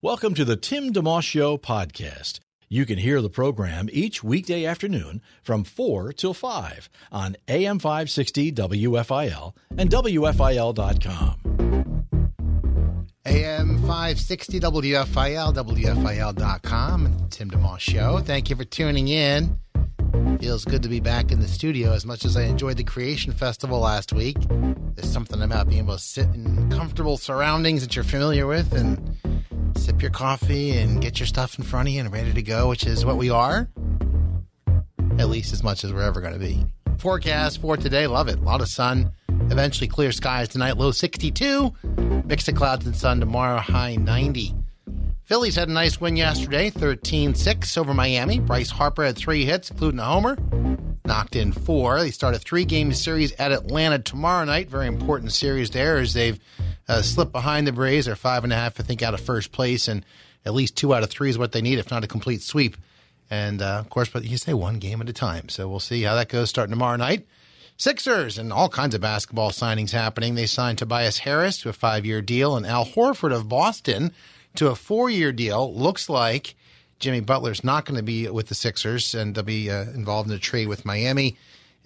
Welcome to the Tim DeMoss Show podcast. You can hear the program each weekday afternoon from 4 till 5 on AM 560 WFIL and WFIL.com. AM 560 WFIL, WFIL.com, and Tim DeMoss Show. Thank you for tuning in. Feels good to be back in the studio as much as I enjoyed the Creation Festival last week. There's something about being able to sit in comfortable surroundings that you're familiar with and sip your coffee and get your stuff in front of you and ready to go, which is what we are. At least as much as we're ever going to be. Forecast for today, love it. A lot of sun. Eventually clear skies tonight, low 62. Mix of clouds and sun tomorrow, high 90. Phillies had a nice win yesterday, 13 6 over Miami. Bryce Harper had three hits, including a homer. Knocked in four. They start a three game series at Atlanta tomorrow night. Very important series there as they've uh, slipped behind the Braves. They're five and a half, I think, out of first place, and at least two out of three is what they need, if not a complete sweep. And uh, of course, but you say one game at a time. So we'll see how that goes starting tomorrow night. Sixers and all kinds of basketball signings happening. They signed Tobias Harris to a five year deal and Al Horford of Boston to a four year deal. Looks like Jimmy Butler's not going to be with the Sixers and they'll be uh, involved in a trade with Miami.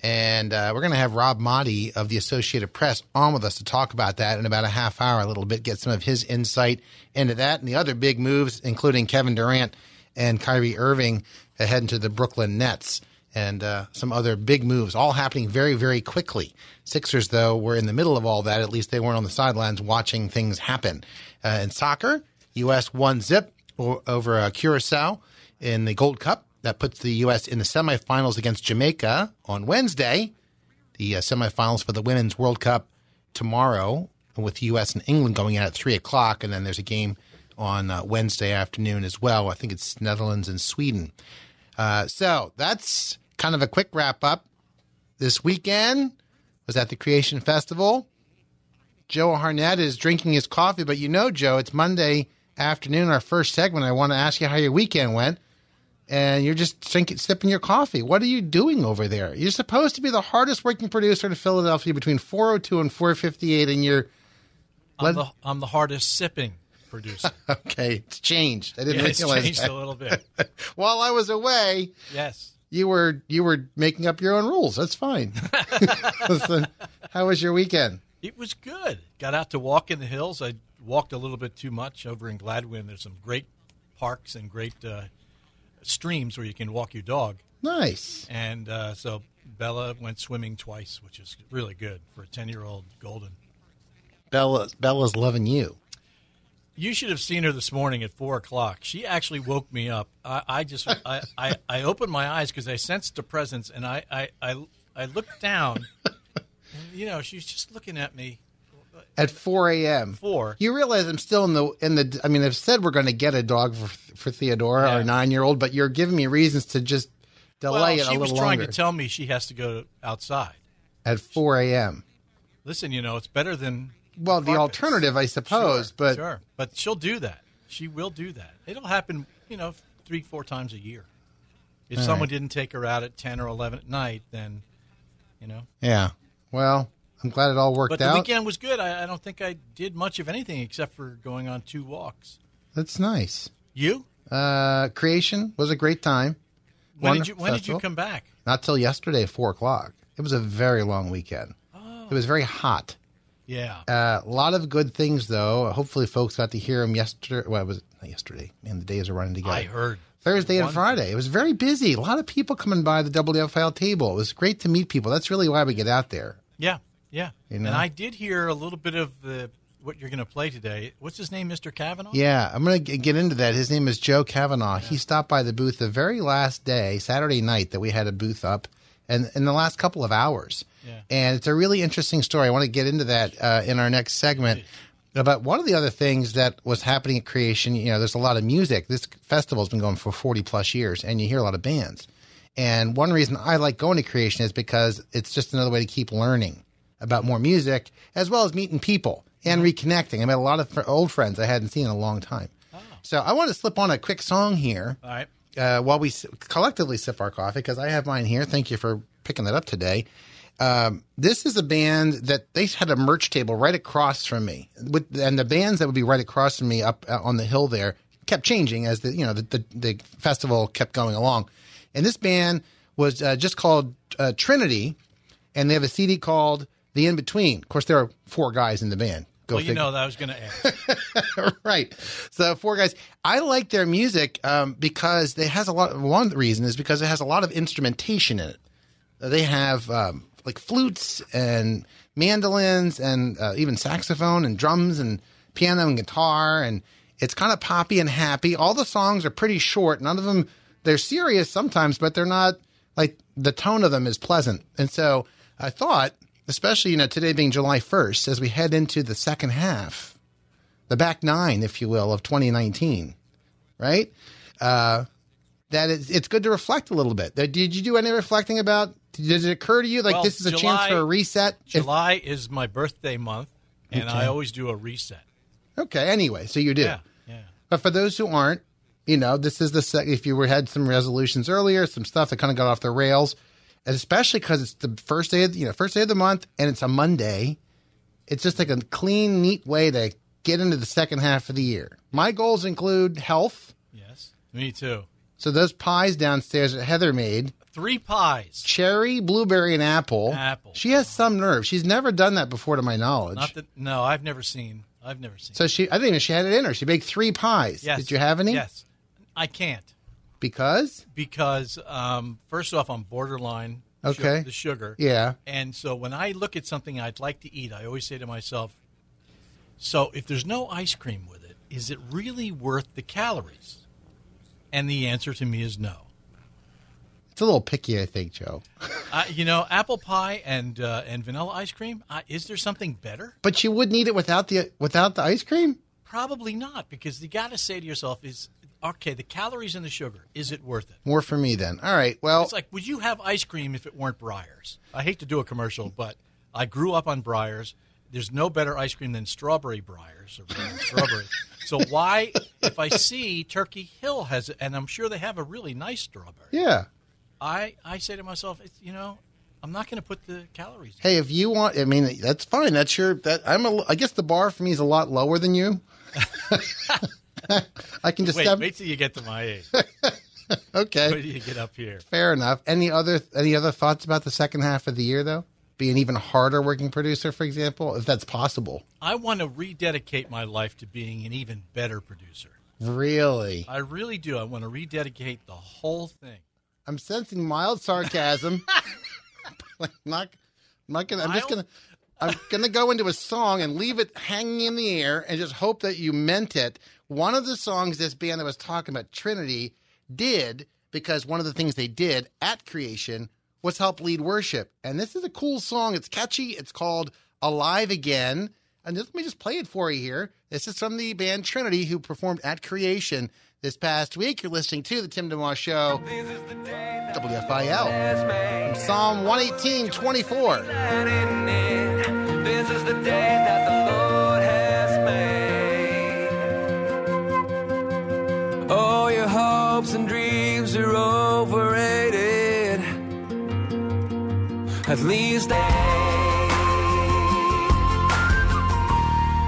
And uh, we're going to have Rob Maaddi of the Associated Press on with us to talk about that in about a half hour, a little bit, get some of his insight into that and the other big moves, including Kevin Durant and Kyrie Irving heading to the Brooklyn Nets and uh, some other big moves, all happening very, very quickly. Sixers, though, were in the middle of all that. At least they weren't on the sidelines watching things happen. Uh, in soccer, U.S. won zip over uh, Curacao in the Gold Cup. That puts the U.S. in the semifinals against Jamaica on Wednesday. The uh, semifinals for the Women's World Cup tomorrow, with the U.S. and England going in at 3 o'clock. And then there's a game on uh, Wednesday afternoon as well. I think it's Netherlands and Sweden. Uh, so that's kind of a quick wrap up. This weekend was at the Creation Festival. Joe Harnett is drinking his coffee, but you know, Joe, it's Monday afternoon, our first segment. I want to ask you how your weekend went. And you're just drinking, sipping your coffee. What are you doing over there? You're supposed to be the hardest working producer in Philadelphia between 402 and 458, and you're. I'm the, I'm the hardest sipping producer. okay, it's changed. I didn't yeah, it's changed that. a little bit. While I was away, yes, you were you were making up your own rules. That's fine. Listen, how was your weekend? It was good. Got out to walk in the hills. I walked a little bit too much over in Gladwyne. There's some great parks and great uh, streams where you can walk your dog. Nice. And uh, so Bella went swimming twice, which is really good for a ten year old golden. Bella Bella's loving you. You should have seen her this morning at four o'clock. She actually woke me up. I, I just I, I, I, opened my eyes because I sensed a presence, and I I, I, I looked down. and, you know, she's just looking at me at 4 a.m. Four. You realize I'm still in the in the. I mean, I've said we're going to get a dog for for Theodora, Yeah. our nine year old, but you're giving me reasons to just delay well, it a little longer. she was trying longer. to tell me she has to go outside. at 4 a.m. Listen, you know, it's better than Well, the carpets. alternative, I suppose, Sure, but sure, but she'll do that. She will do that. It'll happen, you know, three, four times a year. If All someone right. didn't take her out at ten or eleven at night, then, you know. yeah. Well, I'm glad it all worked But the out. weekend was good. I, I don't think I did much of anything except for going on two walks. That's nice. You? Uh, creation was a great time. When did you When did you come back? Not till yesterday, four o'clock. It was a very long weekend. Oh. It was very hot. Yeah. Uh, a lot of good things, though. Hopefully, folks got to hear them yesterday. Well, it was not yesterday. Man, the days are running together. I heard. Thursday and Friday. It was very busy. A lot of people coming by the WFL table. It was great to meet people. That's really why we get out there. Yeah, yeah. You know? And I did hear a little bit of the what you're going to play today. What's his name, Mr. Kavanaugh? Yeah, I'm going to get into that. His name is Joe Kavanaugh. He stopped by the booth the very last day, Saturday night, that we had a booth up, and in the last couple of hours. Yeah. And it's a really interesting story. I want to get into that uh, in our next segment. But one of the other things that was happening at Creation, you know, there's a lot of music. This festival's been going for 40 plus years, and you hear a lot of bands. And one reason I like going to Creation is because it's just another way to keep learning about more music, as well as meeting people and reconnecting. I met a lot of fr- old friends I hadn't seen in a long time. So I want to slip on a quick song here All right. uh, while we s- collectively sip our coffee because I have mine here. Thank you for picking that up today. Um, this is a band that they had a merch table right across from me, with, and the bands that would be right across from me up uh, on the hill there kept changing as the you know the the, the festival kept going along. And this band was uh, just called uh, Trinity, and they have a CD called The In Between. Of course, there are four guys in the band. Go Well, you figure know that I was going to ask. right. So four guys. I like their music um, because it has a lot. One reason is because it has a lot of instrumentation in it. They have um, like flutes and mandolins and uh, even saxophone and drums and piano and guitar and it's kind of poppy and happy. All the songs are pretty short. None of them they're serious sometimes, but they're not like the tone of them is pleasant. And so I thought, especially you know today being July first, as we head into the second half the back nine, if you will, of 2019, right? Uh, that it's, it's good to reflect a little bit. Did you do any reflecting about? Did it occur to you like Well, this is a chance for a reset? If- July is my birthday month, and Okay. I always do a reset. okay, anyway, so you do. Yeah, yeah. But for those who aren't, you know, this is the sec- if you were had some resolutions earlier, some stuff that kind of got off the rails, and especially because it's the first day of you know first day of the month and it's a Monday. It's just like a clean, neat way to get into the second half of the year. My goals include health. Yes, me too. So those pies downstairs that Heather made, Three pies. cherry, blueberry, and apple. Apple. She has some nerve. She's never done that before, to my knowledge. Not that. No, I've never seen. I've never seen. so she, I didn't even she had it in her. She baked three pies. yes. Did you have any? Yes. I can't Because because um, first off, I'm borderline. Okay. the sugar. yeah, And so when I look at something I'd like to eat, I always say to myself, so if there's no ice cream with it, is it really worth the calories? And the answer to me is no. it's a little picky, I think, Joe. Uh, you know, apple pie and uh, and vanilla ice cream. Uh, is there something better? But you wouldn't eat it without the without the ice cream. Probably not, because you got to say to yourself, "Is okay the calories and the sugar? Is it worth it?" More for me then. All right. Well, It's like, would you have ice cream if it weren't Breyers? I hate to do a commercial, but I grew up on Breyers. There's no better ice cream than strawberry Breyers or strawberry. So why, if I see Turkey Hill has, and I'm sure they have a really nice strawberry, yeah. I I say to myself, it's, you know, I'm not going to put the calories. Hey, if you want, I mean, that's fine. That's your. That I'm. A, I guess the bar for me is a lot lower than you. I can just Wait, step. wait till you get to my age. okay. Wait till you get up here. Fair enough. Any other any other thoughts about the second half of the year though? Be an even harder working producer, for example, if that's possible. I want to rededicate my life to being an even better producer. Really, I really do. I want to rededicate the whole thing. I'm sensing mild sarcasm. like not, I'm not gonna. I'm just gonna. I'm gonna go into a song and leave it hanging in the air and just hope that you meant it. One of the songs this band that was talking about Trinity did because one of the things they did at creation was help lead worship. And this is a cool song. It's catchy. It's called Alive Again. And just, let me just play it for you here. This is from the band Trinity who performed at creation this past week. You're listening to the Tim DeMoss Show, WFIL, Psalm 118, 24. Oh, your hopes and dreams are overrated. At least they.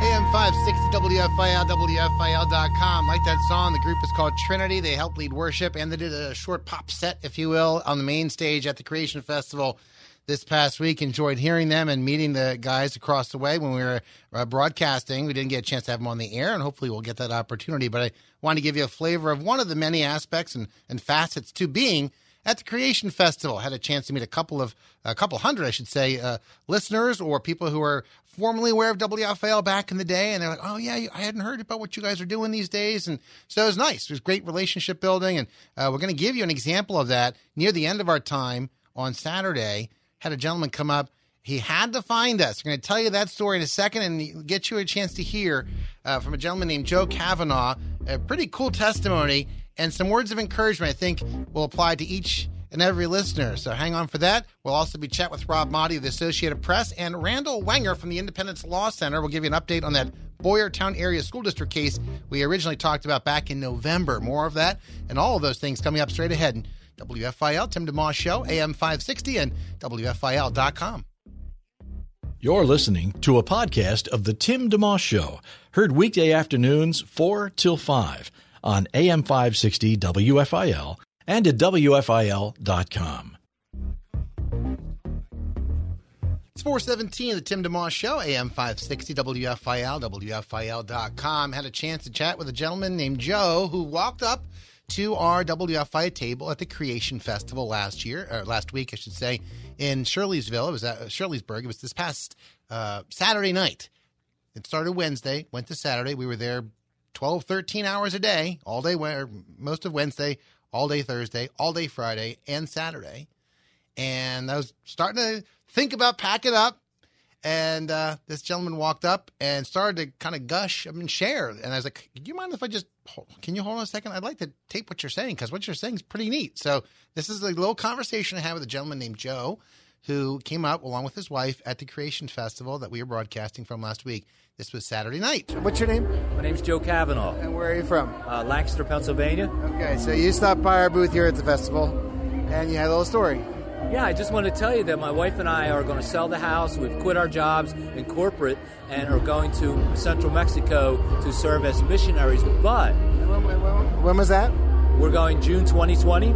AM 560 WFIL, WFIL.com. Like that song, the group is called Trinity. They help lead worship, and they did a short pop set, if you will, on the main stage at the Creation Festival this past week. Enjoyed hearing them and meeting the guys across the way when we were uh, broadcasting. We didn't get a chance to have them on the air, and hopefully we'll get that opportunity. But I wanted to give you a flavor of one of the many aspects and, and facets to being at the Creation Festival. Had a chance to meet a couple of a couple hundred, I should say, uh, listeners or people who are formerly aware of WFL back in the day, and they're like, "Oh yeah, I hadn't heard about what you guys are doing these days," and so it was nice. It was great relationship building, and uh, we're going to give you an example of that near the end of our time on Saturday. Had a gentleman come up He had to find us. We're going to tell you that story in a second and get you a chance to hear uh, from a gentleman named Joe Kavanaugh. A pretty cool testimony and some words of encouragement I think will apply to each and every listener. So hang on for that. We'll also be chat with Rob Maaddi of the Associated Press and Randall Wenger from the Independence Law Center. We'll give you an update on that Boyertown Area School District case we originally talked about back in November. More of that and all of those things coming up straight ahead. WFIL, Tim DeMoss Show, AM 560 and WFIL.com. You're listening to a podcast of The Tim DeMoss Show, heard weekday afternoons 4 till 5 on AM 560 WFIL and at WFIL.com. It's 417, the Tim DeMoss Show, AM 560, WFIL, WFIL.com. Had a chance to chat with a gentleman named Joe who walked up to our WFI table at the Creation Festival last year, or last week, I should say, in Shirleysville. It was at Shirleysburg. It was this past uh, Saturday night. It started Wednesday, went to Saturday. We were there 12, 13 hours a day, all day, most of Wednesday, all day Thursday, all day Friday, and Saturday. And I was starting to think about packing up. And uh, this gentleman walked up and started to kind of gush I and share. And I was like, "Do you mind if I just can you hold on a second? I'd like to tape what you're saying because what you're saying is pretty neat." So this is a little conversation I had with a gentleman named Joe, who came out along with his wife at the Creation Festival that we were broadcasting from last week. This was Saturday night. What's your name? My name's Joe Kavanaugh. And where are you from? Uh, Lancaster, Pennsylvania. Okay, so you stopped by our booth here at the festival, and you had a little story. Yeah, I just wanted to tell you that my wife and I are going to sell the house. We've quit our jobs in corporate and are going to central Mexico to serve as missionaries. But when, when, when was that? We're going June 2020.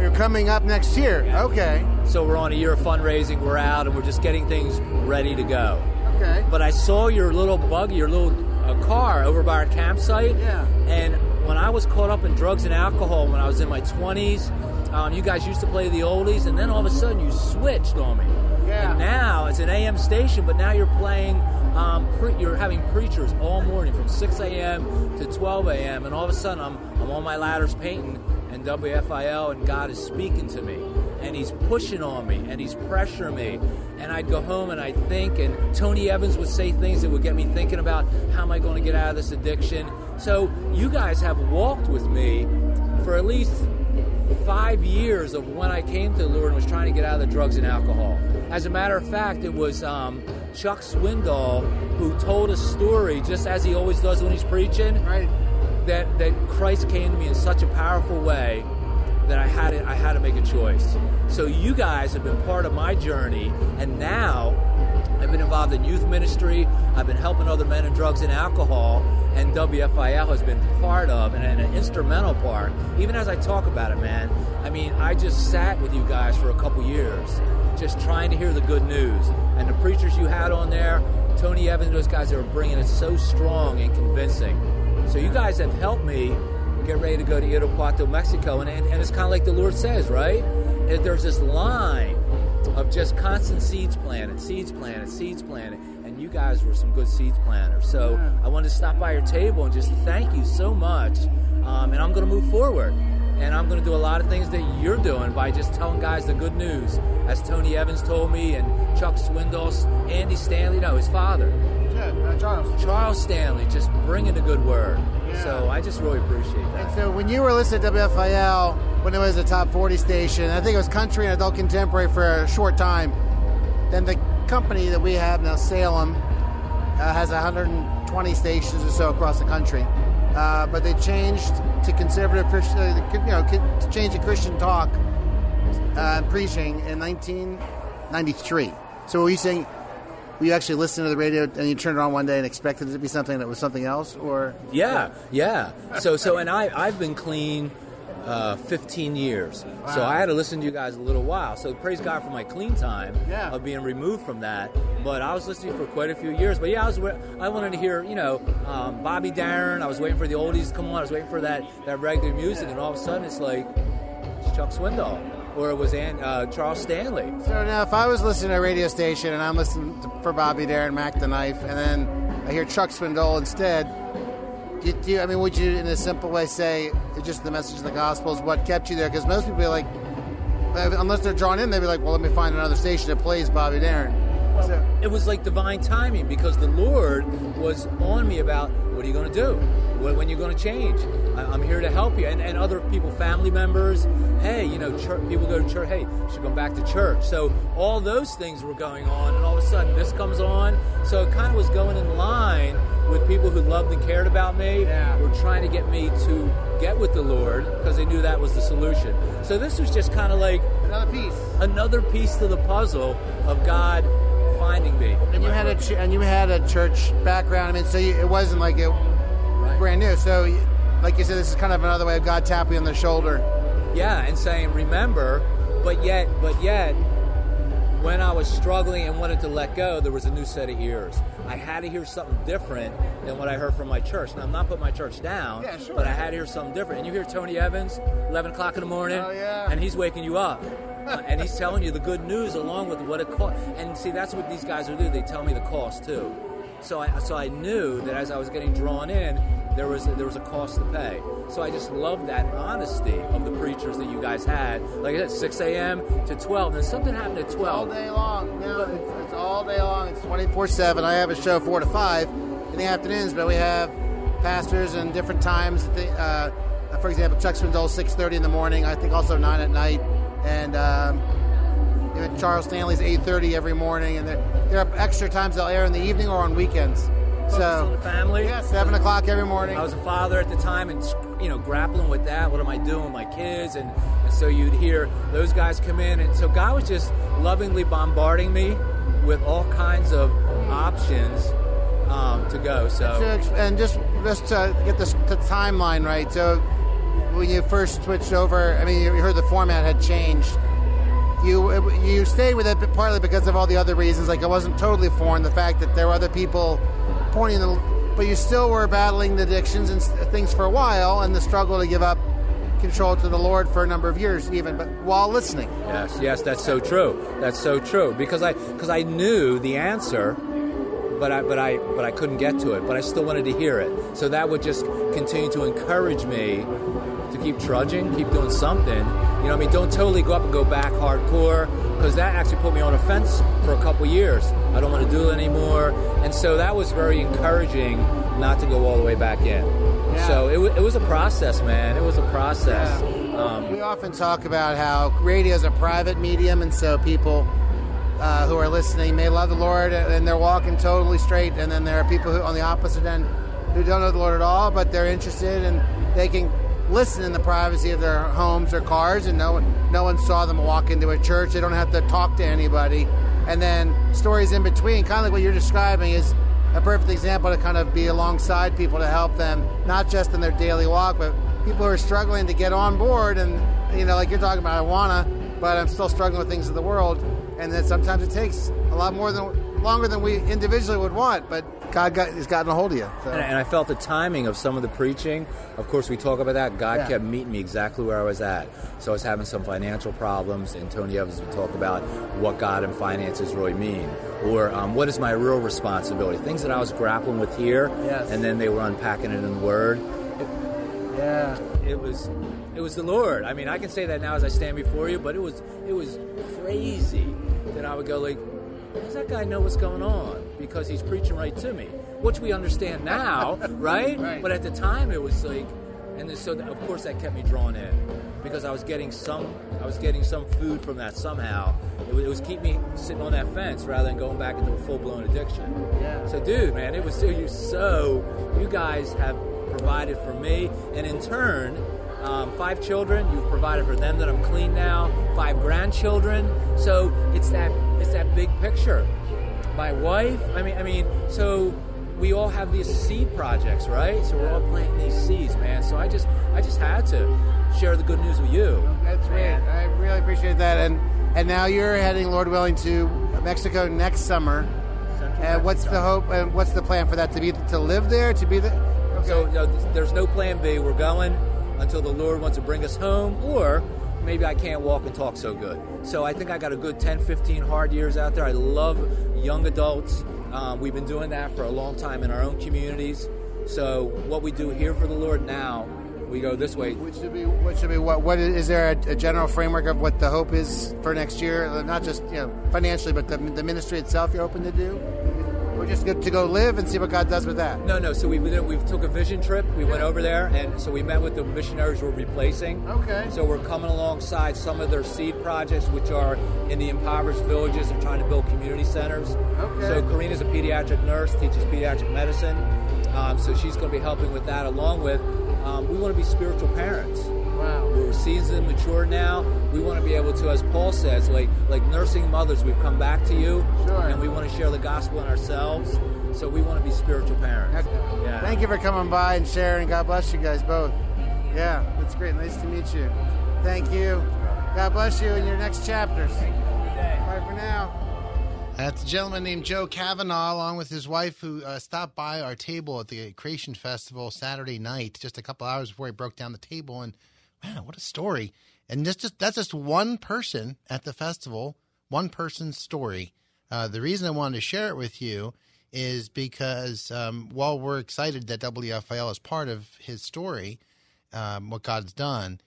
You're coming up next year. Yeah. Okay. So we're on a year of fundraising. We're out and we're just getting things ready to go. Okay. But I saw your little buggy, your little uh, car over by our campsite. Yeah. And when I was caught up in drugs and alcohol when I was in my 20s, um, you guys used to play the oldies, and then all of a sudden you switched on me. Yeah. And now it's an AM station, but now you're playing. Um, pre- you're having preachers all morning from 6 a.m. to 12 a.m. And all of a sudden I'm I'm on my ladders painting and WFIL, and God is speaking to me, and He's pushing on me, and He's pressuring me. And I'd go home and I'd think, and Tony Evans would say things that would get me thinking about how am I going to get out of this addiction. So you guys have walked with me for at least five years of when I came to the Lord and was trying to get out of the drugs and alcohol. As a matter of fact, it was um, Chuck Swindoll who told a story, just as he always does when he's preaching, right. that, that Christ came to me in such a powerful way that I had to, I had to make a choice. So you guys have been part of my journey, and now I've been involved in youth ministry. I've been helping other men in drugs and alcohol, and WFIL has been part of and an instrumental part. Even as I talk about it, man, I mean, I just sat with you guys for a couple years, just trying to hear the good news. And the preachers you had on there, Tony Evans, those guys that were bringing it so strong and convincing. So you guys have helped me get ready to go to Irapuato, Mexico, and, and, and it's kind of like the Lord says, right? There's this line of just constant seeds planted, seeds planted, seeds planted. And you guys were some good seeds planters. So I wanted to stop by your table and just thank you so much. Um, and I'm going to move forward. And I'm going to do a lot of things that you're doing by just telling guys the good news. As Tony Evans told me, and Chuck Swindoll, Andy Stanley, no, his father. Charles. Charles Stanley, just bringing the good word. Yeah. So I just really appreciate that. And so when you were listening to WFIL, when it was a top 40 station, I think it was country and adult contemporary for a short time, then the company that we have now, Salem, uh, has 120 stations or so across the country. Uh, but they changed to conservative Christian, uh, you know, to change to Christian talk uh, preaching in 1993. So were you saying you actually listened to the radio and you turned it on one day and expected it to be something that was something else, or Yeah, yeah. So, so, and I, I've been clean uh, 15 years. So I had to listen to you guys a little while. So praise God for my clean time Yeah. of being removed from that. But I was listening for quite a few years. But yeah, I was I wanted to hear you know um, Bobby Darin. I was waiting for the oldies to come on. I was waiting for that that regular music, and all of a sudden it's like it's Chuck Swindoll or it was uh, Charles Stanley. So now, if I was listening to a radio station and I'm listening to, for Bobby Darin, Mack the Knife, and then I hear Chuck Swindoll instead, do do you- I mean, would you, in a simple way, say just the message of the gospel is what kept you there? Because most people are like, uh, unless they're drawn in, they'd be like, well, let me find another station that plays Bobby Darin. It was like divine timing because the Lord was on me about what are you going to do? When, when you're going to change? I'm here to help you. And, and other people, family members, hey, you know, church, people go to church, hey, should go back to church. So all those things were going on, and all of a sudden this comes on. So it kind of was going in line with people who loved and cared about me. Yeah. Were trying to get me to get with the Lord because they knew that was the solution. So this was just kind of like Another piece. another piece to the puzzle of God finding me. And you had a ch- and you had a church background. I mean, so you, it wasn't like it brand new. So, like you said, this is kind of another way of God tapping on the shoulder. Yeah, and saying remember, but yet, but yet, when I was struggling and wanted to let go, there was a new set of ears. I had to hear something different than what I heard from my church. Now, I'm not putting my church down, Yeah, sure. but I had to hear something different. And you hear Tony Evans, 11 o'clock in the morning, Oh, yeah. and he's waking you up. And he's telling you the good news along with what it cost. And see, that's what these guys will do. They tell me the cost too. So I, so I knew that as I was getting drawn in, there was there was a cost to pay. So I just loved that honesty of the preachers that you guys had. Like I said, 6 a.m. to 12. And something happened at twelve. All day long. No, it's, it's all day long. It's 24 7. I have a show 4 to 5 in the afternoons, but we have pastors and different times. Uh, for example, Chuck Swindoll, 6.30 in the morning. I think also 9 at night. And um, even Charles Stanley's 8.30 every morning. And there, there are extra times they'll air in the evening or on weekends. Focus on So, the family. yeah, 7 o'clock every morning. I was a father at the time, and you know, grappling with that. What am I doing with my kids? And, and so you'd hear those guys come in, and so God was just lovingly bombarding me with all kinds of options um, to go. So and just just to get this the timeline right. So when you first switched over, I mean, you heard the format had changed. You you stayed with it partly because of all the other reasons. Like it wasn't totally foreign. The fact that there were other people pointing the, but you still were battling the addictions and things for a while, and the struggle to give up control to the Lord for a number of years, even. But while listening, Yes, yes, that's so true. That's so true because I because I knew the answer, but I but I but I couldn't get to it. But I still wanted to hear it. So that would just continue to encourage me to keep trudging, keep doing something. You know, what I mean, don't totally go up and go back hardcore because that actually put me on a fence for a couple years. I don't want to do it anymore, and so that was very encouraging not to go all the way back in. So it, wa- it was a process, man. It was a process. Um, We often talk about how radio is a private medium, and so people uh, who are listening may love the Lord and they're walking totally straight, and then there are people who on the opposite end who don't know the Lord at all, but they're interested and they can listen in the privacy of their homes or cars, and no one, no one saw them walk into a church. They don't have to talk to anybody, and then stories in between, kind of like what you're describing, is a perfect example to kind of be alongside people to help them, not just in their daily walk, but people who are struggling to get on board. And, you know, like you're talking about, I want to, but I'm still struggling with things of the world. And that sometimes it takes a lot more than, longer than we individually would want, but God got, has gotten a hold of you. So. And, and I felt the timing of some of the preaching. Of course, we talk about that. God Yeah. kept meeting me exactly where I was at. So I was having some financial problems, and Tony Evans would talk about what God and finances really mean, or um, what is my real responsibility. Things that I was grappling with here, Yes. and then they were unpacking it in the Word. Yeah. It was, it was the Lord. I mean, I can say that now as I stand before you, but it was, it was crazy that I would go like, does that guy know what's going on? Because he's preaching right to me, which we understand now, right? Right. But at the time, it was like, and then, so of course that kept me drawn in because I was getting some, I was getting some food from that somehow. It was, it was keep me sitting on that fence rather than going back into a full blown addiction. Yeah. So, dude, man, it was you so. You guys have provided for me, and in turn, um, five children. You've provided for them that I'm clean now. Five grandchildren. So it's that it's that big picture. My wife. I mean, I mean. So we all have these seed projects, right? So we're all planting these seeds, man. So I just I just had to share the good news with you. That's great. I really appreciate that. And and now you're heading, Lord willing, to Mexico next summer. And what's the hope and what's the plan for that? To be to live there? To be the. So you know, there's no plan B. We're going until the Lord wants to bring us home, or maybe I can't walk and talk so good. So I think I got a good 10, 15 hard years out there. I love young adults. Um, we've been doing that for a long time in our own communities. So what we do here for the Lord now we go this way. Which should be what should be what? What is, is there a, a general framework of what the hope is for next year? Not just you know financially, but the, the ministry itself. You're hoping to do, just good to go live and see what God does with that. No, no. So we we we took a vision trip. We went over there, and so we met with the missionaries we're replacing. Okay. So we're coming alongside some of their seed projects, which are in the impoverished villages. They're trying to build community centers. Okay. So Karina's a pediatric nurse, teaches pediatric medicine. Um, so she's going to be helping with that, along with um, we want to be spiritual parents. Wow. We're seasoned, mature now. We want to be able to, as Paul says, like like nursing mothers, we've come back to you, Sure. and we want to share the gospel in ourselves. So we want to be spiritual parents. Yeah. Thank you for coming by and sharing. God bless you guys both. Yeah, that's great. Nice to meet you. Thank you. God bless you in your next chapters. Bye for now. That's a gentleman named Joe Kavanaugh, along with his wife, who uh, stopped by our table at the Creation Festival Saturday night, just a couple hours before he broke down the table. And man, what a story! And just, just that's just one person at the festival, one person's story. Uh, the reason I wanted to share it with you is because um, while we're excited that WFIL is part of his story, um, what God's done,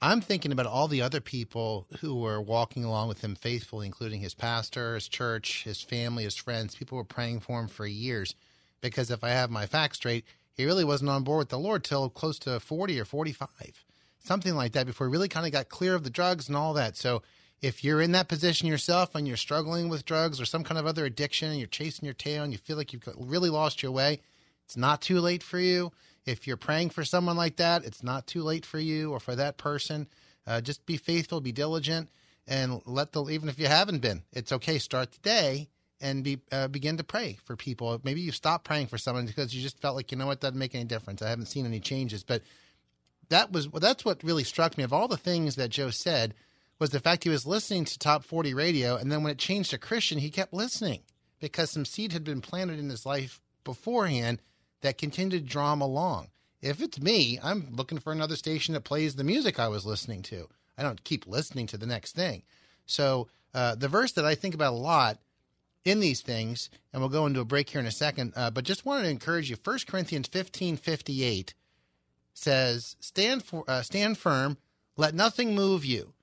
I'm thinking about all the other people who were walking along with him faithfully, including his pastor, his church, his family, his friends. People were praying for him for years. Because if I have my facts straight, he really wasn't on board with the Lord till close to 40 or 45, something like that, before really kind of got clear of the drugs and all that. So if you're in that position yourself and you're struggling with drugs or some kind of other addiction and you're chasing your tail and you feel like you've really lost your way, it's not too late for you. If you're praying for someone like that, it's not too late for you or for that person. Uh, just be faithful, be diligent, and let the even if you haven't been, it's okay. Start today and be uh, begin to pray for people. Maybe you stop praying for someone because you just felt like you know what doesn't make any difference. I haven't seen any changes, but that was well, that's what really struck me of all the things that Joe said was the fact he was listening to top 40 radio and then when it changed to Christian he kept listening because some seed had been planted in his life beforehand that continued to draw him along. If it's me, I'm looking for another station that plays the music I was listening to. I don't keep listening to the next thing. So uh, the verse that I think about a lot in these things, and we'll go into a break here in a second, uh, but just wanted to encourage you. 1 Corinthians 15 58 says, Stand, for, uh, stand firm, let nothing move you.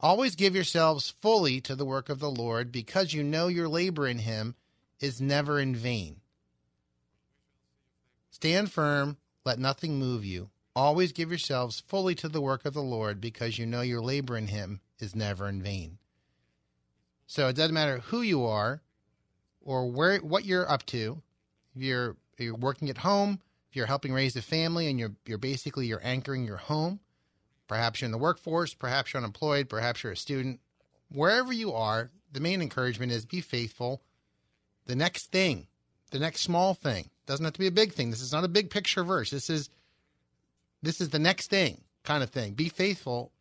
Always give yourselves fully to the work of the Lord, because you know your labor in him is never in vain. Stand firm, let nothing move you. Always give yourselves fully to the work of the Lord, because you know your labor in him is never in vain. So it doesn't matter who you are or where what you're up to. If you're you're working at home, you're helping raise a family and you're you're basically you're anchoring your home, perhaps you're in the workforce, perhaps you're unemployed, perhaps you're a student, wherever you are, the main encouragement is be faithful. The next thing, the next small thing, doesn't have to be a big thing. This is not a big picture verse. This is this is the next thing kind of thing. Be faithful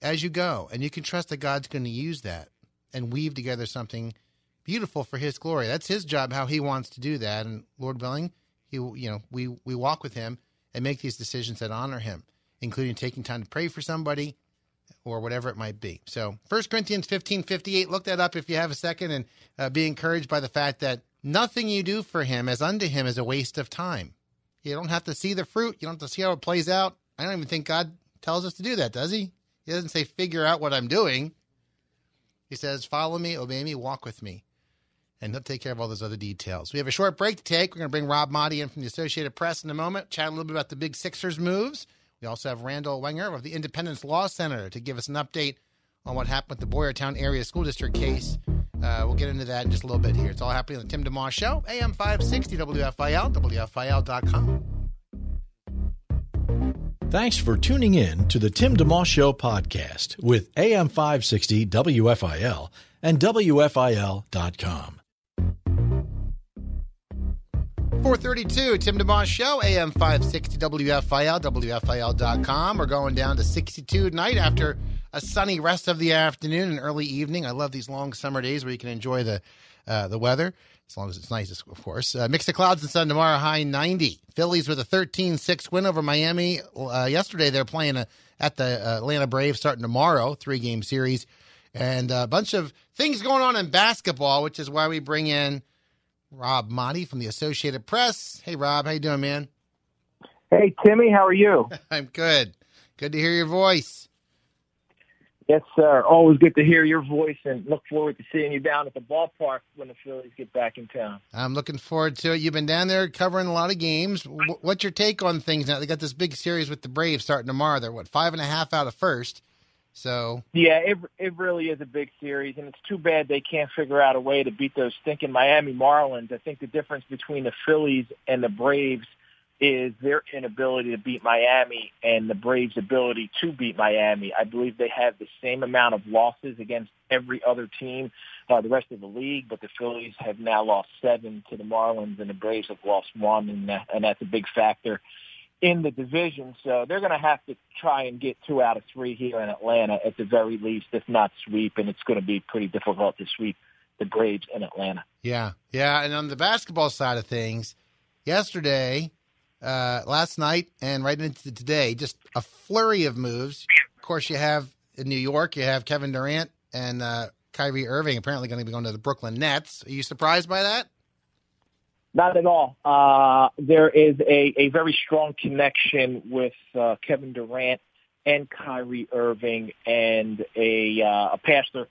as you go, and you can trust that God's going to use that and weave together something beautiful for His glory. That's His job, how He wants to do that, and Lord willing, He you know we we walk with Him and make these decisions that honor Him, including taking time to pray for somebody or whatever it might be. So 1 Corinthians 15, 58, look that up if you have a second and uh, be encouraged by the fact that nothing you do for him as unto him is a waste of time. You don't have to see the fruit. You don't have to see how it plays out. I don't even think God tells us to do that, does he? He doesn't say figure out what I'm doing. He says, follow me, obey me, walk with me. And he'll take care of all those other details. We have a short break to take. We're going to bring Rob Maaddi in from the Associated Press in a moment, chat a little bit about the big Sixers moves. We also have Randall Wenger of the Independence Law Center to give us an update on what happened with the Boyertown Area School District case. Uh, we'll get into that in just a little bit here. It's all happening on the Tim DeMoss Show, AM 560 WFIL, WFIL.com. Thanks for tuning in to the Tim DeMoss Show podcast with AM 560 WFIL and WFIL.com. 432, Tim DeMoss Show, AM 560 WFIL, WFIL.com. We're going down to 62 tonight after a sunny rest of the afternoon and early evening. I love these long summer days where you can enjoy the uh, the weather, as long as it's nice, of course. Uh, mix of clouds and sun tomorrow, high 90. Phillies with a 13 6 win over Miami. Uh, yesterday, they're playing a, at the uh, Atlanta Braves starting tomorrow, three game series. And a bunch of things going on in basketball, which is why we bring in Rob Maaddi from the Associated Press. Hey, Rob, how you doing, man? Hey, Timmy, how are you? I'm good. Good to hear your voice. Yes, sir. Always good to hear your voice and look forward to seeing you down at the ballpark when the Phillies get back in town. I'm looking forward to it. You've been down there covering a lot of games. What's your take on things now? They got this big series with the Braves starting tomorrow. They're what five and a half out of first. So Yeah, it it really is a big series, and it's too bad they can't figure out a way to beat those stinking Miami Marlins. I think the difference between the Phillies and the Braves is their inability to beat Miami and the Braves' ability to beat Miami. I believe they have the same amount of losses against every other team, uh, the rest of the league, but the Phillies have now lost seven to the Marlins, and the Braves have lost one, and, that, and that's a big factor in the division. So they're going to have to try and get two out of three here in Atlanta at the very least, if not sweep. And it's going to be pretty difficult to sweep the Braves in Atlanta. yeah, yeah. And on the basketball side of things, yesterday, uh, last night, and right into today, just a flurry of moves. Of course, you have in New York, you have Kevin Durant and uh, Kyrie Irving apparently going to be going to the Brooklyn Nets. Are you surprised by that? Not at all. Uh, there is a, a very strong connection with uh, Kevin Durant and Kyrie Irving and a, uh, a pastor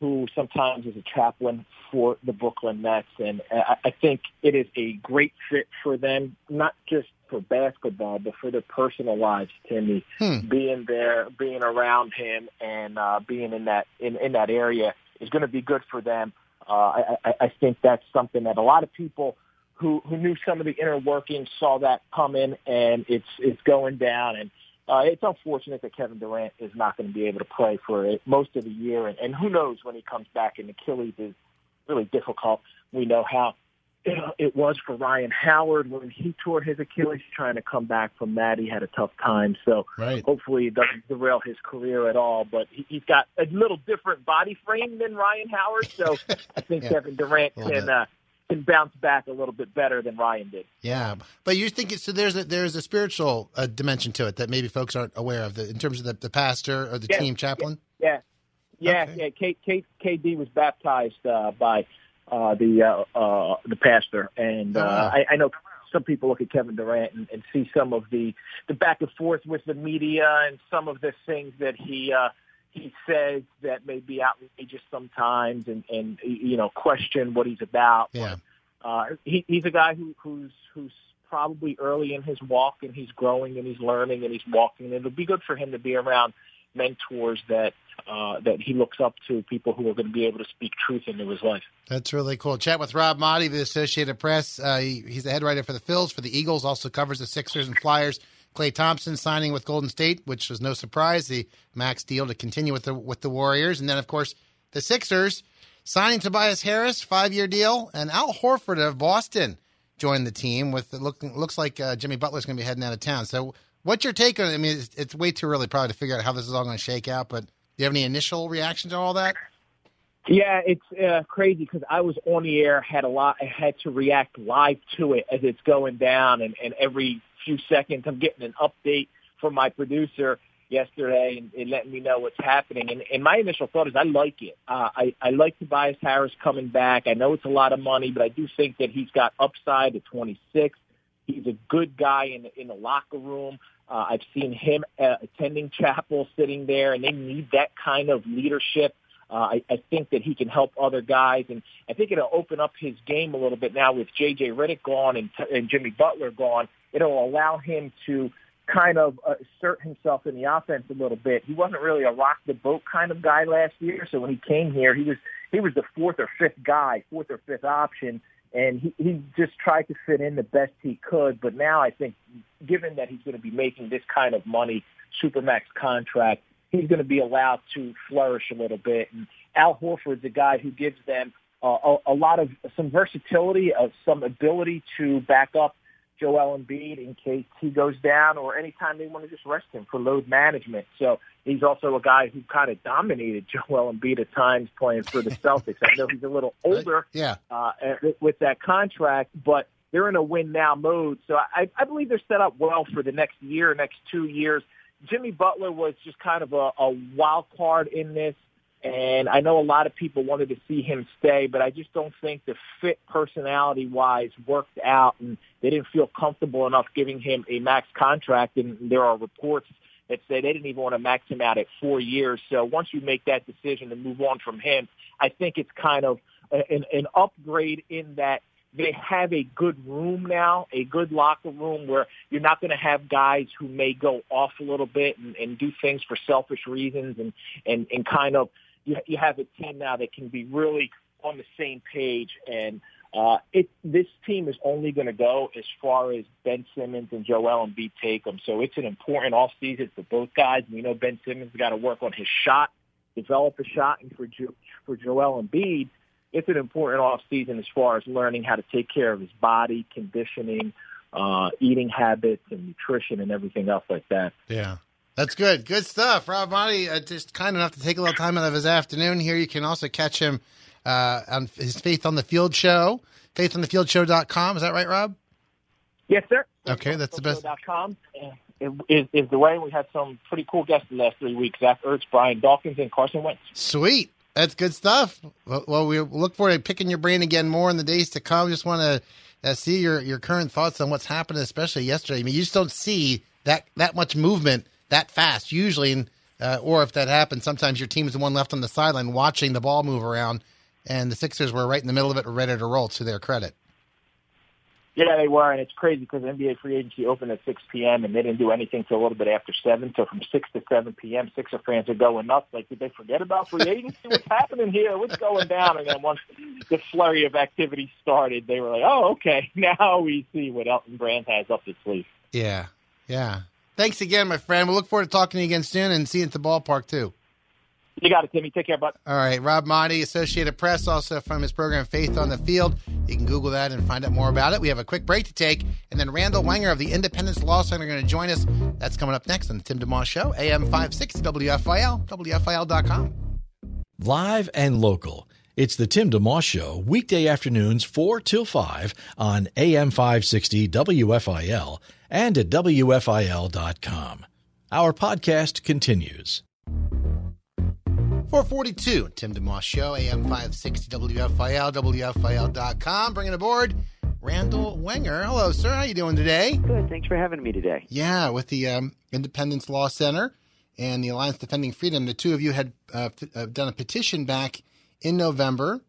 who sometimes is a chaplain for the Brooklyn Nets. And I, I think it is a great fit for them, not just for basketball, but for their personal lives, Timmy. Hmm. Being there, being around him and uh, being in that, in, in that area is going to be good for them. Uh, I, I, I think that's something that a lot of people who who knew some of the inner workings saw that coming, and it's it's going down. And uh, it's unfortunate that Kevin Durant is not going to be able to play for it most of the year, and, and who knows when he comes back. And Achilles is really difficult. We know how it was for Ryan Howard when he tore his Achilles trying to come back from that. He had a tough time. So Right. hopefully it doesn't derail his career at all. But he, he's got a little different body frame than Ryan Howard. So I think Yeah, Kevin Durant can uh, can bounce back a little bit better than Ryan did. Yeah, but you think so? There's a there's a spiritual uh, dimension to it that maybe folks aren't aware of. The, in terms of the, the pastor or the Yeah, team chaplain. Yeah, yeah, yeah. K, K, KD was baptized uh, by uh, the uh, uh, the pastor, and Oh, uh, wow. I, I know some people look at Kevin Durant and, and see some of the the back and forth with the media and some of the things that he uh, he says that may be outrageous sometimes, and and you know question what he's about. Yeah. Uh, he, he's a guy who, who's who's probably early in his walk, and he's growing, and he's learning, and he's walking. And it'll be good for him to be around mentors that uh, that he looks up to, people who are going to be able to speak truth into his life. That's really cool. Chat with Rob Maaddi the Associated Press. Uh, he, he's the head writer for the Phils, for the Eagles, also covers the Sixers and Flyers. Klay Thompson signing with Golden State, which was no surprise. The max deal to continue with the with the Warriors, and then of course the Sixers signing Tobias Harris, five year deal, and Al Horford of Boston joined the team. With it look, looks like uh, Jimmy Butler's going to be heading out of town. So, what's your take on it? I mean, it's, it's way too early probably to figure out how this is all going to shake out. But do you have any initial reaction to all that? Yeah, it's uh, crazy because I was on the air, had a lot, had to react live to it as it's going down, and, and every few seconds I'm getting an update from my producer yesterday and, and letting me know what's happening. And, and my initial thought is I like it. Uh, I, I like Tobias Harris coming back. I know it's a lot of money, but I do think that he's got upside at 26. He's a good guy in the, in the locker room. Uh, I've seen him uh, attending chapel, sitting there, and they need that kind of leadership. Uh, I, I think that he can help other guys, and I think it'll open up his game a little bit now with J.J. Redick gone and, and Jimmy Butler gone. It'll allow him to kind of assert himself in the offense a little bit. He wasn't really a rock the boat kind of guy last year, so when he came here, he was he was the fourth or fifth guy, fourth or fifth option, and he, he just tried to fit in the best he could. But now I think, given that he's going to be making this kind of money, supermax contract, he's going to be allowed to flourish a little bit. And Al Horford's a guy who gives them uh, a, a lot of some versatility, uh, some ability to back up Joel Embiid in case he goes down or anytime they want to just rest him for load management. So he's also a guy who kind of dominated Joel Embiid at times playing for the Celtics. I know he's a little older Yeah. uh, with- that contract, but they're in a win now mode. So I, I believe they're set up well for the next year, next two years. Jimmy Butler was just kind of a, a wild card in this. And I know a lot of people wanted to see him stay, but I just don't think the fit personality wise worked out and they didn't feel comfortable enough giving him a max contract. And there are reports that say they didn't even want to max him out at four years. So once you make that decision to move on from him, I think it's kind of an, an upgrade in that they have a good room now, a good locker room where you're not going to have guys who may go off a little bit and, and do things for selfish reasons and, and, and kind of you, you have a team now that can be really on the same page and uh, it, this team is only going to go as far as Ben Simmons and Joel Embiid take them. So it's an important off season for both guys. We know Ben Simmons got to work on his shot, develop a shot, and for jo- for Joel Embiid, it's an important off season as far as learning how to take care of his body, conditioning, uh, eating habits, and nutrition, and everything else like that. Yeah. That's good. Good stuff. Rob Maaddi, uh, just kind enough to take a little time out of his afternoon here. You can also catch him uh, on his Faith on the Field show, faithonthefieldshow.com. Is that right, Rob? Yes, sir. Okay, that's the best. Com is, is the way. We had some pretty cool guests in the last three weeks. Zach Ertz, Brian Dawkins, and Carson Wentz. Sweet. That's good stuff. Well, well, we look forward to picking your brain again more in the days to come. Just want to uh, see your, your current thoughts on what's happened, especially yesterday. I mean, you just don't see that, that much movement that fast usually, uh, or if that happens, sometimes your team is the one left on the sideline watching the ball move around, and the Sixers were right in the middle of it, ready to roll. To their credit. Yeah, they were, and it's crazy because NBA free agency opened at 6 p.m. and they didn't do anything till a little bit after 7. So from 6 to 7 p.m., Sixer fans are going nuts. Like, did they forget about free agency? What's happening here? What's going down? And then once the flurry of activity started, they were like, oh, okay, now we see what Elton Brand has up his sleeve. Yeah, yeah. Thanks again, my friend. We look forward to talking to you again soon and seeing you at the ballpark, too. You got it, Timmy. Take care, bud. All right. Rob Maaddi, Associated Press, also from his program Faith on the Field. You can Google that and find out more about it. We have a quick break to take, and then Randall Wenger of the Independence Law Center are going to join us. That's coming up next on the Tim DeMoss Show, AM 560 WFIL, WFIL.com. Live and local. It's the Tim DeMoss Show, weekday afternoons 4 till 5 on AM 560 WFIL and at WFIL.com. Our podcast continues. 442, Tim DeMoss Show, AM 560 WFIL, WFIL.com. Bringing aboard Randall Wenger. Hello, sir. How you doing today? Good. Thanks for having me today. Yeah, with the um, Independence Law Center and the Alliance Defending Freedom, the two of you had uh, f- uh, done a petition back in November,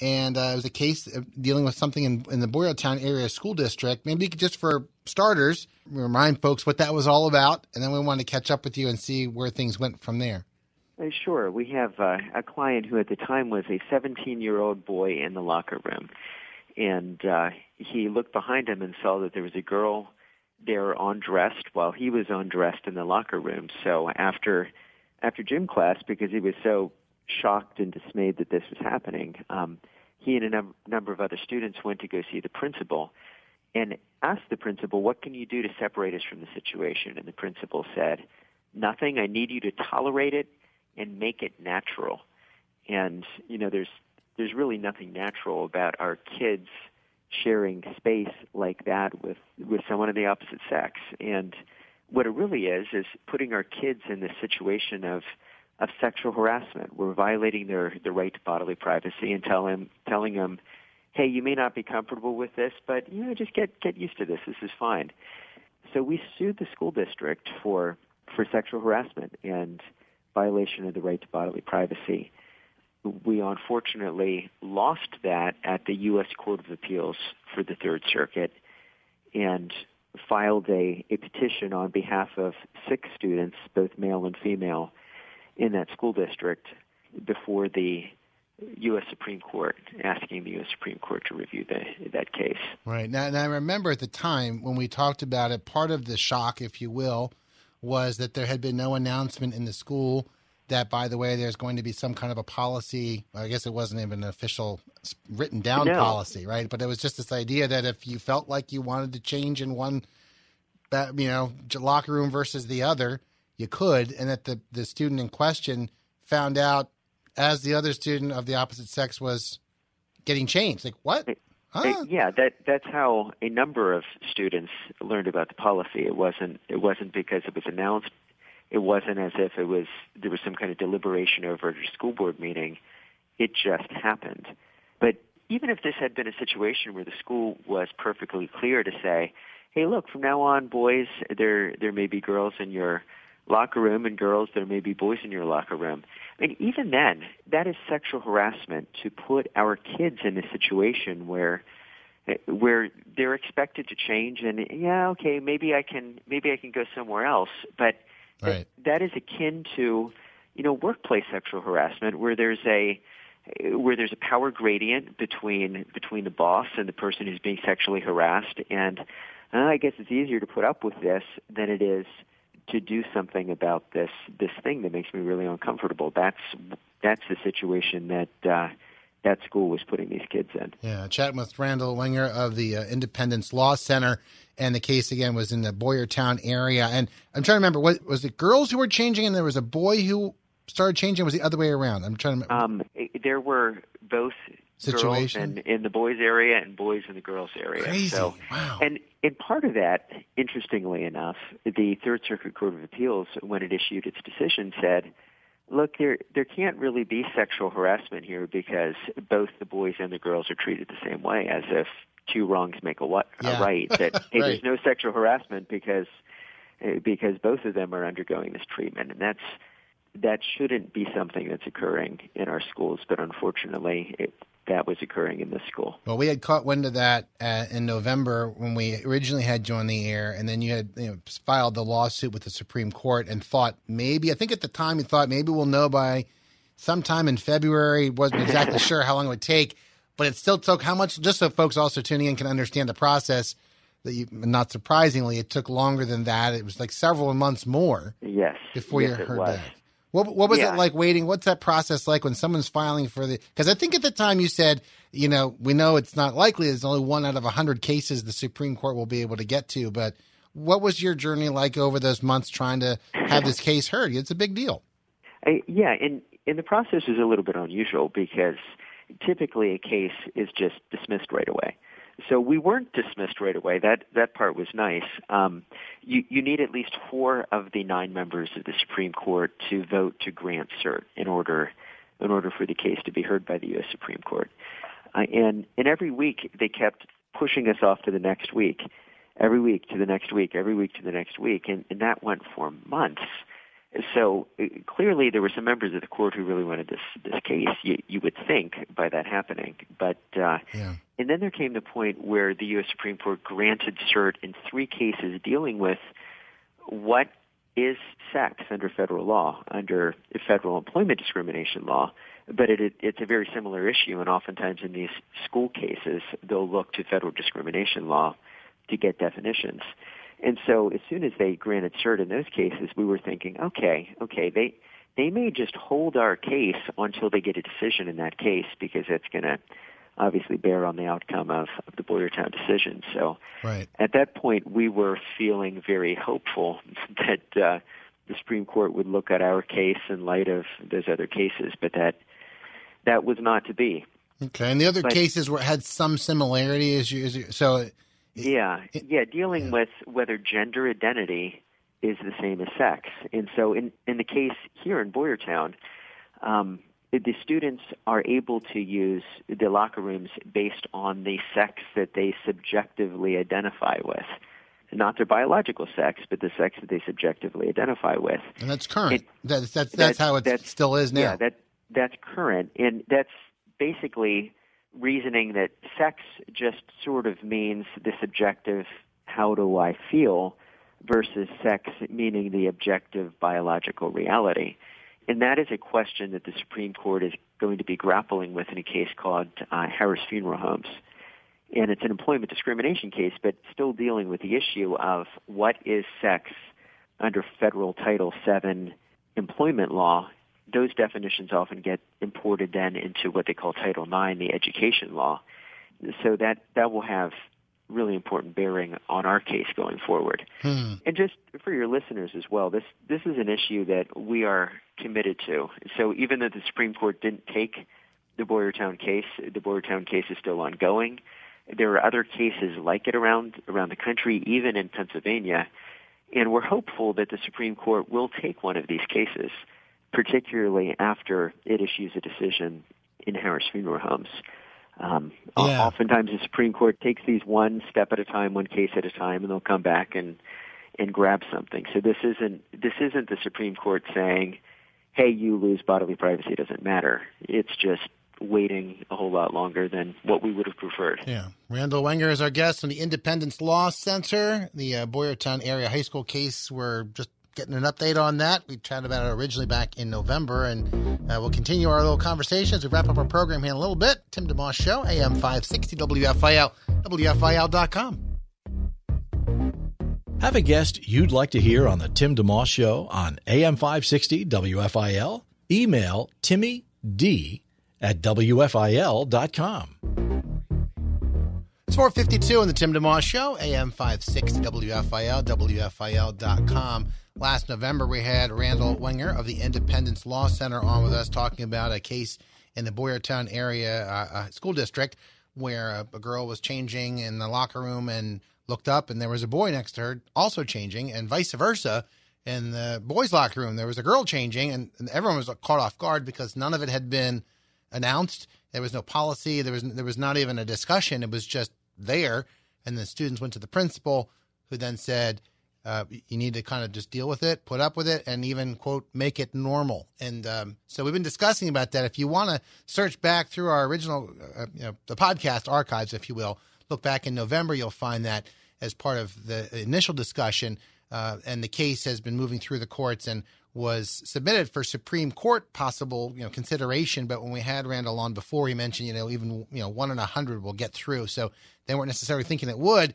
and uh, it was a case dealing with something in, in the Boyertown area school district. Maybe you could just for starters remind folks what that was all about, and then we want to catch up with you and see where things went from there. Uh, sure. We have uh, a client who at the time was a 17 year old boy in the locker room. And uh, he looked behind him and saw that there was a girl there undressed while he was undressed in the locker room. So after after gym class, because he was so shocked and dismayed that this was happening, um, he and a num- number of other students went to go see the principal and asked the principal, "What can you do to separate us from the situation?" And the principal said, "Nothing. I need you to tolerate it and make it natural. And you know, there's there's really nothing natural about our kids sharing space like that with with someone of the opposite sex. And what it really is is putting our kids in this situation of of sexual harassment. We're violating their their right to bodily privacy and tell them telling them, hey, you may not be comfortable with this, but you know, just get get used to this. This is fine. So we sued the school district for for sexual harassment and violation of the right to bodily privacy. We unfortunately lost that at the U.S. Court of Appeals for the Third Circuit and filed a, a petition on behalf of six students, both male and female, in that school district before the U.S. Supreme Court, asking the U.S. Supreme Court to review the, that case. Right. Now, and I remember at the time when we talked about it, part of the shock, if you will, was that there had been no announcement in the school that, by the way, there's going to be some kind of a policy. I guess it wasn't even an official written down No. policy, right? But it was just this idea that if you felt like you wanted to change in one, you know, locker room versus the other, you could, and that the the student in question found out as the other student of the opposite sex was getting changed. Like what? Uh, yeah, that that's how a number of students learned about the policy. It wasn't it wasn't because it was announced It wasn't as if it was there was some kind of deliberation over a school board meeting. It just happened. But even if this had been a situation where the school was perfectly clear to say, "Hey, look, from now on, boys, there there may be girls in your locker room and girls, there may be boys in your locker room." I mean, even then, that is sexual harassment to put our kids in a situation where where they're expected to change and yeah okay maybe i can maybe i can go somewhere else but right. that, that is akin to you know workplace sexual harassment where there's a where there's a power gradient between between the boss and the person who's being sexually harassed and uh, i guess it's easier to put up with this than it is to do something about this this thing that makes me really uncomfortable that's that's the situation that uh that school was putting these kids in. Yeah, chatting with Randall Wenger of the uh, Independence Law Center, and the case again was in the Boyertown area. And I'm trying to remember, what, was it girls who were changing, and there was a boy who started changing? Was the other way around? I'm trying to. Um, there were both Situation? girls in, in the boys area and boys in the girls area. Crazy. So, wow. and and part of that, interestingly enough, the Third Circuit Court of Appeals, when it issued its decision, said look, there there can't really be sexual harassment here because both the boys and the girls are treated the same way, as if two wrongs make a what Yeah. a right. That hey, Right. there's no sexual harassment because uh, because both of them are undergoing this treatment, and that's that shouldn't be something that's occurring in our schools, but unfortunately, it, that was occurring in this school. Well, we had caught wind of that uh, in November when we originally had you on the air, and then you had you know, filed the lawsuit with the Supreme Court and thought maybe, I think at the time you thought maybe we'll know by sometime in February. Wasn't exactly sure how long it would take, but it still took how much, just so folks also tuning in can understand the process, that you, not surprisingly, it took longer than that. It was like several months more Yes. before yes, you heard was. What, what was Yeah. it like waiting? What's that process like when someone's filing for the? Because I think at the time you said, you know, we know it's not likely. There's only one out of a hundred cases the Supreme Court will be able to get to. But what was your journey like over those months trying to have this case heard? It's a big deal. I, yeah, and and the process is a little bit unusual because typically a case is just dismissed right away. So we weren't dismissed right away. That that part was nice. Um, you you need at least four of the nine members of the Supreme Court to vote to grant cert in order in order for the case to be heard by the U.S. Supreme Court. Uh, and and every week they kept pushing us off to the next week, every week to the next week, every week to the next week, and, and that went for months. So uh, clearly, there were some members of the court who really wanted this this case. You, you would think by that happening, but uh, Yeah. And then there came the point where the U.S. Supreme Court granted cert in three cases dealing with what is sex under federal law, under federal employment discrimination law. But it, it, it's a very similar issue, and oftentimes in these school cases, they'll look to federal discrimination law to get definitions. And so as soon as they granted cert in those cases, we were thinking, okay, okay, they they may just hold our case until they get a decision in that case because that's going to obviously bear on the outcome of, of the Boyertown decision. So Right. at that point, we were feeling very hopeful that uh, the Supreme Court would look at our case in light of those other cases, but that that was not to be. Okay. And the other But- cases were had some similarity as you, as you so. Yeah, yeah, dealing with whether gender identity is the same as sex. And so in, in the case here in Boyertown, um, the students are able to use the locker rooms based on the sex that they subjectively identify with. Not their biological sex, but the sex that they subjectively identify with. And that's current. It- that's that's that's how it still is now. Yeah, that that's current, and that's basically reasoning that sex just sort of means the subjective "how do I feel" versus sex meaning the objective biological reality. And that is a question that the Supreme Court is going to be grappling with in a case called uh, Harris Funeral Homes. And it's an employment discrimination case, but still dealing with the issue of what is sex under federal Title VII employment law. Those definitions often get imported then into what they call Title IX, the education law. So that, that will have really important bearing on our case going forward. Hmm. And just for your listeners as well, this this is an issue that we are committed to. So even though the Supreme Court didn't take the Boyertown case, the Boyertown case is still ongoing. There are other cases like it around around the country, even in Pennsylvania. And we're hopeful that the Supreme Court will take one of these cases, particularly after it issues a decision in Harris Funeral Homes. Um, Yeah. Oftentimes, the Supreme Court takes these one step at a time, one case at a time, and they'll come back and and grab something. So this isn't this isn't the Supreme Court saying, "Hey, you lose bodily privacy; it doesn't matter." It's just waiting a whole lot longer than what we would have preferred. Yeah. Randall Wenger is our guest from the Independence Law Center. The uh, Boyertown area high school case, we're just getting an update on that. We chatted about it originally back in November, and uh, we'll continue our little conversations. We wrap up our program here in a little bit. Tim DeMoss Show, AM 560 WFIL, WFIL.com. Have a guest you'd like to hear on the Tim DeMoss Show on AM 560 WFIL? Email Timmy D at WFIL.com. It's 452 on the Tim DeMoss Show, AM 560 WFIL, WFIL.com. Last November, we had Randall Wenger of the Independence Law Center on with us talking about a case in the Boyertown area uh, school district where a, a girl was changing in the locker room and looked up, and there was a boy next to her also changing, and vice versa. In the boys' locker room, there was a girl changing, and, and everyone was caught off guard because none of it had been announced. There was no policy. There was there was not even a discussion. It was just there, and the students went to the principal, who then said, uh, "You need to kind of just deal with it, put up with it, and even quote make it normal." And um, so we've been discussing about that. If you want to search back through our original, uh, you know, the podcast archives, if you will, look back in November, you'll find that as part of the initial discussion. Uh, and the case has been moving through the courts and was submitted for Supreme Court possible, you know, consideration. But when we had Randall on before, he mentioned, you know, even you know one in a hundred will get through. So they weren't necessarily thinking it would,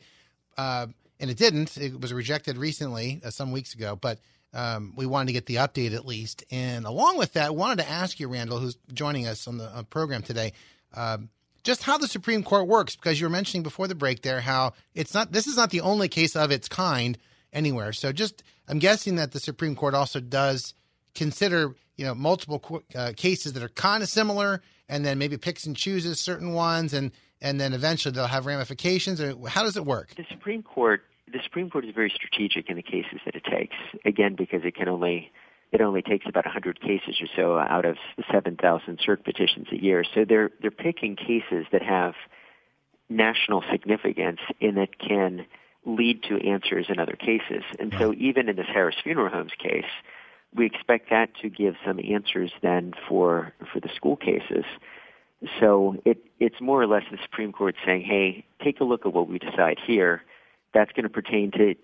uh, and it didn't. It was rejected recently, uh, some weeks ago. But um, we wanted to get the update at least. And along with that, I wanted to ask you, Randall, who's joining us on the uh, program today. Um, just how the Supreme Court works, because you were mentioning before the break there how it's not. This is not the only case of its kind anywhere. So just I'm guessing that the Supreme Court also does consider you know multiple uh, cases that are kind of similar, and then maybe picks and chooses certain ones, and and then eventually they'll have ramifications. How does it work? The Supreme Court the Supreme Court is very strategic in the cases that it takes. Again, because it can only it only takes about 100 cases or so out of 7,000 cert petitions a year. So they're they're picking cases that have national significance and that can lead to answers in other cases. And so even in this Harris Funeral Homes case, we expect that to give some answers then for for the school cases. So it it's more or less the Supreme Court saying, "Hey, take a look at what we decide here. That's going to pertain to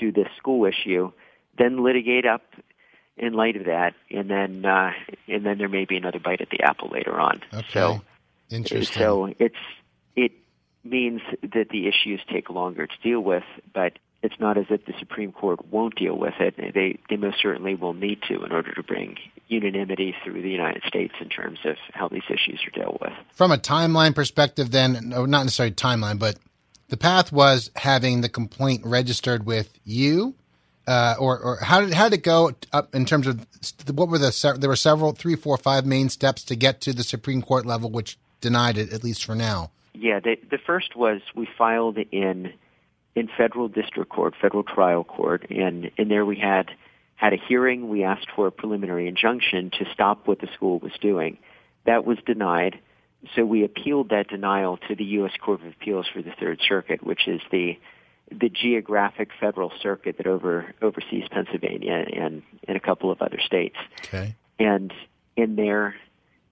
to this school issue. Then litigate up in light of that, and then uh, and then there may be another bite at the apple later on. Okay. So Interesting. so it's it means that the issues take longer to deal with, but it's not as if the Supreme Court won't deal with it. They they most certainly will need to in order to bring unanimity through the United States in terms of how these issues are dealt with. From a timeline perspective, then, not necessarily timeline, but the path was having the complaint registered with you, uh, or, or how did how did it go up in terms of what were the there were several three, four, five main steps to get to the Supreme Court level, which denied it at least for now. Yeah, the, the first was we filed in in federal district court, federal trial court, and in there we had had a hearing. We asked for a preliminary injunction to stop what the school was doing. That was denied. So we appealed that denial to the U.S. Court of Appeals for the Third Circuit, which is the the geographic federal circuit that over oversees Pennsylvania and, and a couple of other states. Okay. And in there,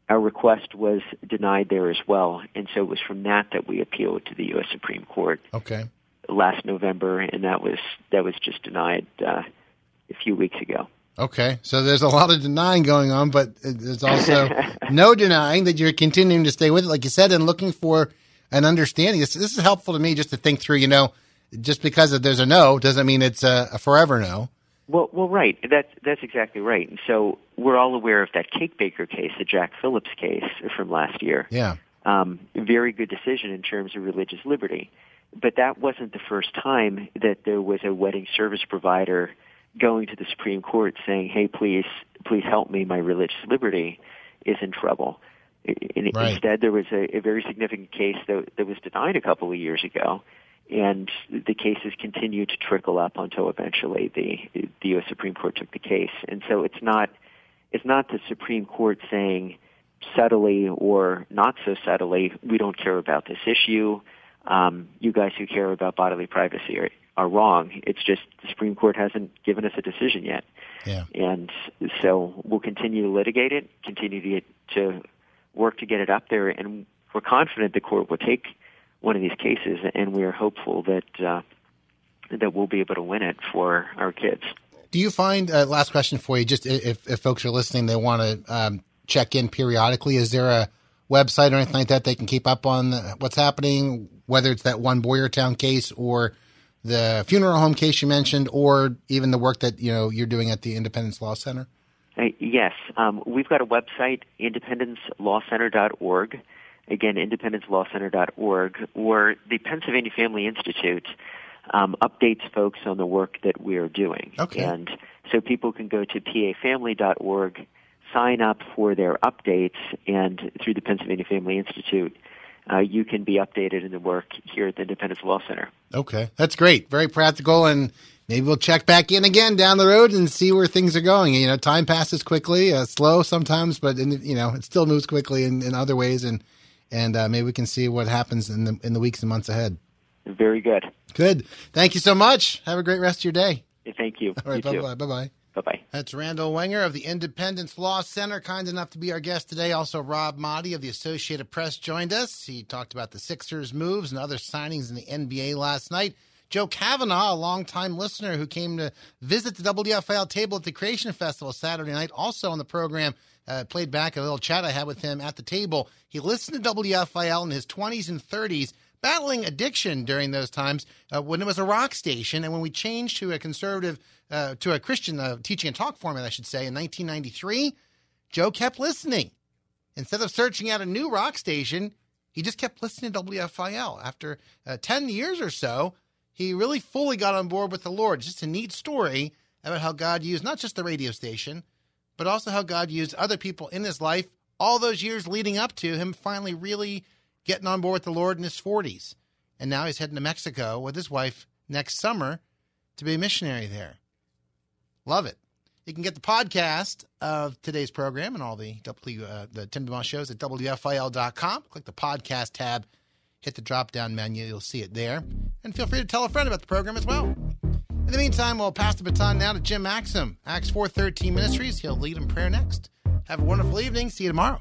our request was denied there as well, and so it was from that that we appealed to the U.S. Supreme Court Okay. last November, and that was that was just denied uh, a few weeks ago. Okay. So there's a lot of denying going on, but there's also no denying that you're continuing to stay with it, like you said, and looking for an understanding. This, this is helpful to me just to think through, you know, just because there's a no doesn't mean it's a, a forever no. Well, well, right. That's that's exactly right. And so we're all aware of that cake baker case, the Jack Phillips case from last year. Yeah. Um, very good decision in terms of religious liberty, but that wasn't the first time that there was a wedding service provider going to the Supreme Court saying, "Hey, please, please help me. My religious liberty is in trouble." Right. Instead, there was a, a very significant case that, that was denied a couple of years ago, and the cases continued to trickle up until eventually the the U.S. Supreme Court took the case. And so it's not it's not the Supreme Court saying subtly or not so subtly, we don't care about this issue. Um, you guys who care about bodily privacy are, are wrong. It's just the Supreme Court hasn't given us a decision yet. Yeah. And so we'll continue to litigate it, continue to get, to work to get it up there, and we're confident the court will take one of these cases, and we are hopeful that uh, that we'll be able to win it for our kids. Do you find uh, last question for you? Just if, if folks are listening, they want to um, check in periodically. Is there a website or anything like that they can keep up on what's happening, whether it's that one Boyertown case or the funeral home case you mentioned, or even the work that you know you're doing at the Independence Law Center? Uh, yes, um, we've got a website, independencelawcenter.org. Again, independencelawcenter.org, where the Pennsylvania Family Institute um, updates folks on the work that we are doing. Okay. And so people can go to pafamily.org, sign up for their updates, and through the Pennsylvania Family Institute, uh, you can be updated in the work here at the Independence Law Center. Okay, that's great. Very practical, and maybe we'll check back in again down the road and see where things are going. You know, time passes quickly, uh, slow sometimes, but in, you know, it still moves quickly in, in other ways, and and uh, maybe we can see what happens in the in the weeks and months ahead. Very good. Good. Thank you so much. Have a great rest of your day. Thank you. All right. Bye bye. Bye bye. Bye bye. That's Randall Wenger of the Independence Law Center, kind enough to be our guest today. Also, Rob Maaddi of the Associated Press joined us. He talked about the Sixers' moves and other signings in the NBA last night. Joe Kavanaugh, a longtime listener who came to visit the WFIL table at the Creation Festival Saturday night, also on the program, uh, played back a little chat I had with him at the table. He listened to WFIL in his 20s and 30s, battling addiction during those times uh, when it was a rock station. And when we changed to a conservative, uh, to a Christian uh, teaching and talk format, I should say, in 1993, Joe kept listening. Instead of searching out a new rock station, he just kept listening to WFIL. After uh, 10 years or so, he really fully got on board with the Lord. It's just a neat story about how God used not just the radio station, but also how God used other people in his life all those years leading up to him finally really getting on board with the Lord in his 40s. And now he's heading to Mexico with his wife next summer to be a missionary there. Love it. You can get the podcast of today's program and all the W, uh, the Tim DeMoss shows at WFIL.com. Click the podcast tab, hit the drop down menu. You'll see it there. And feel free to tell a friend about the program as well. In the meantime, we'll pass the baton now to Jim Maxim, Acts 413 Ministries. He'll lead in prayer next. Have a wonderful evening. See you tomorrow.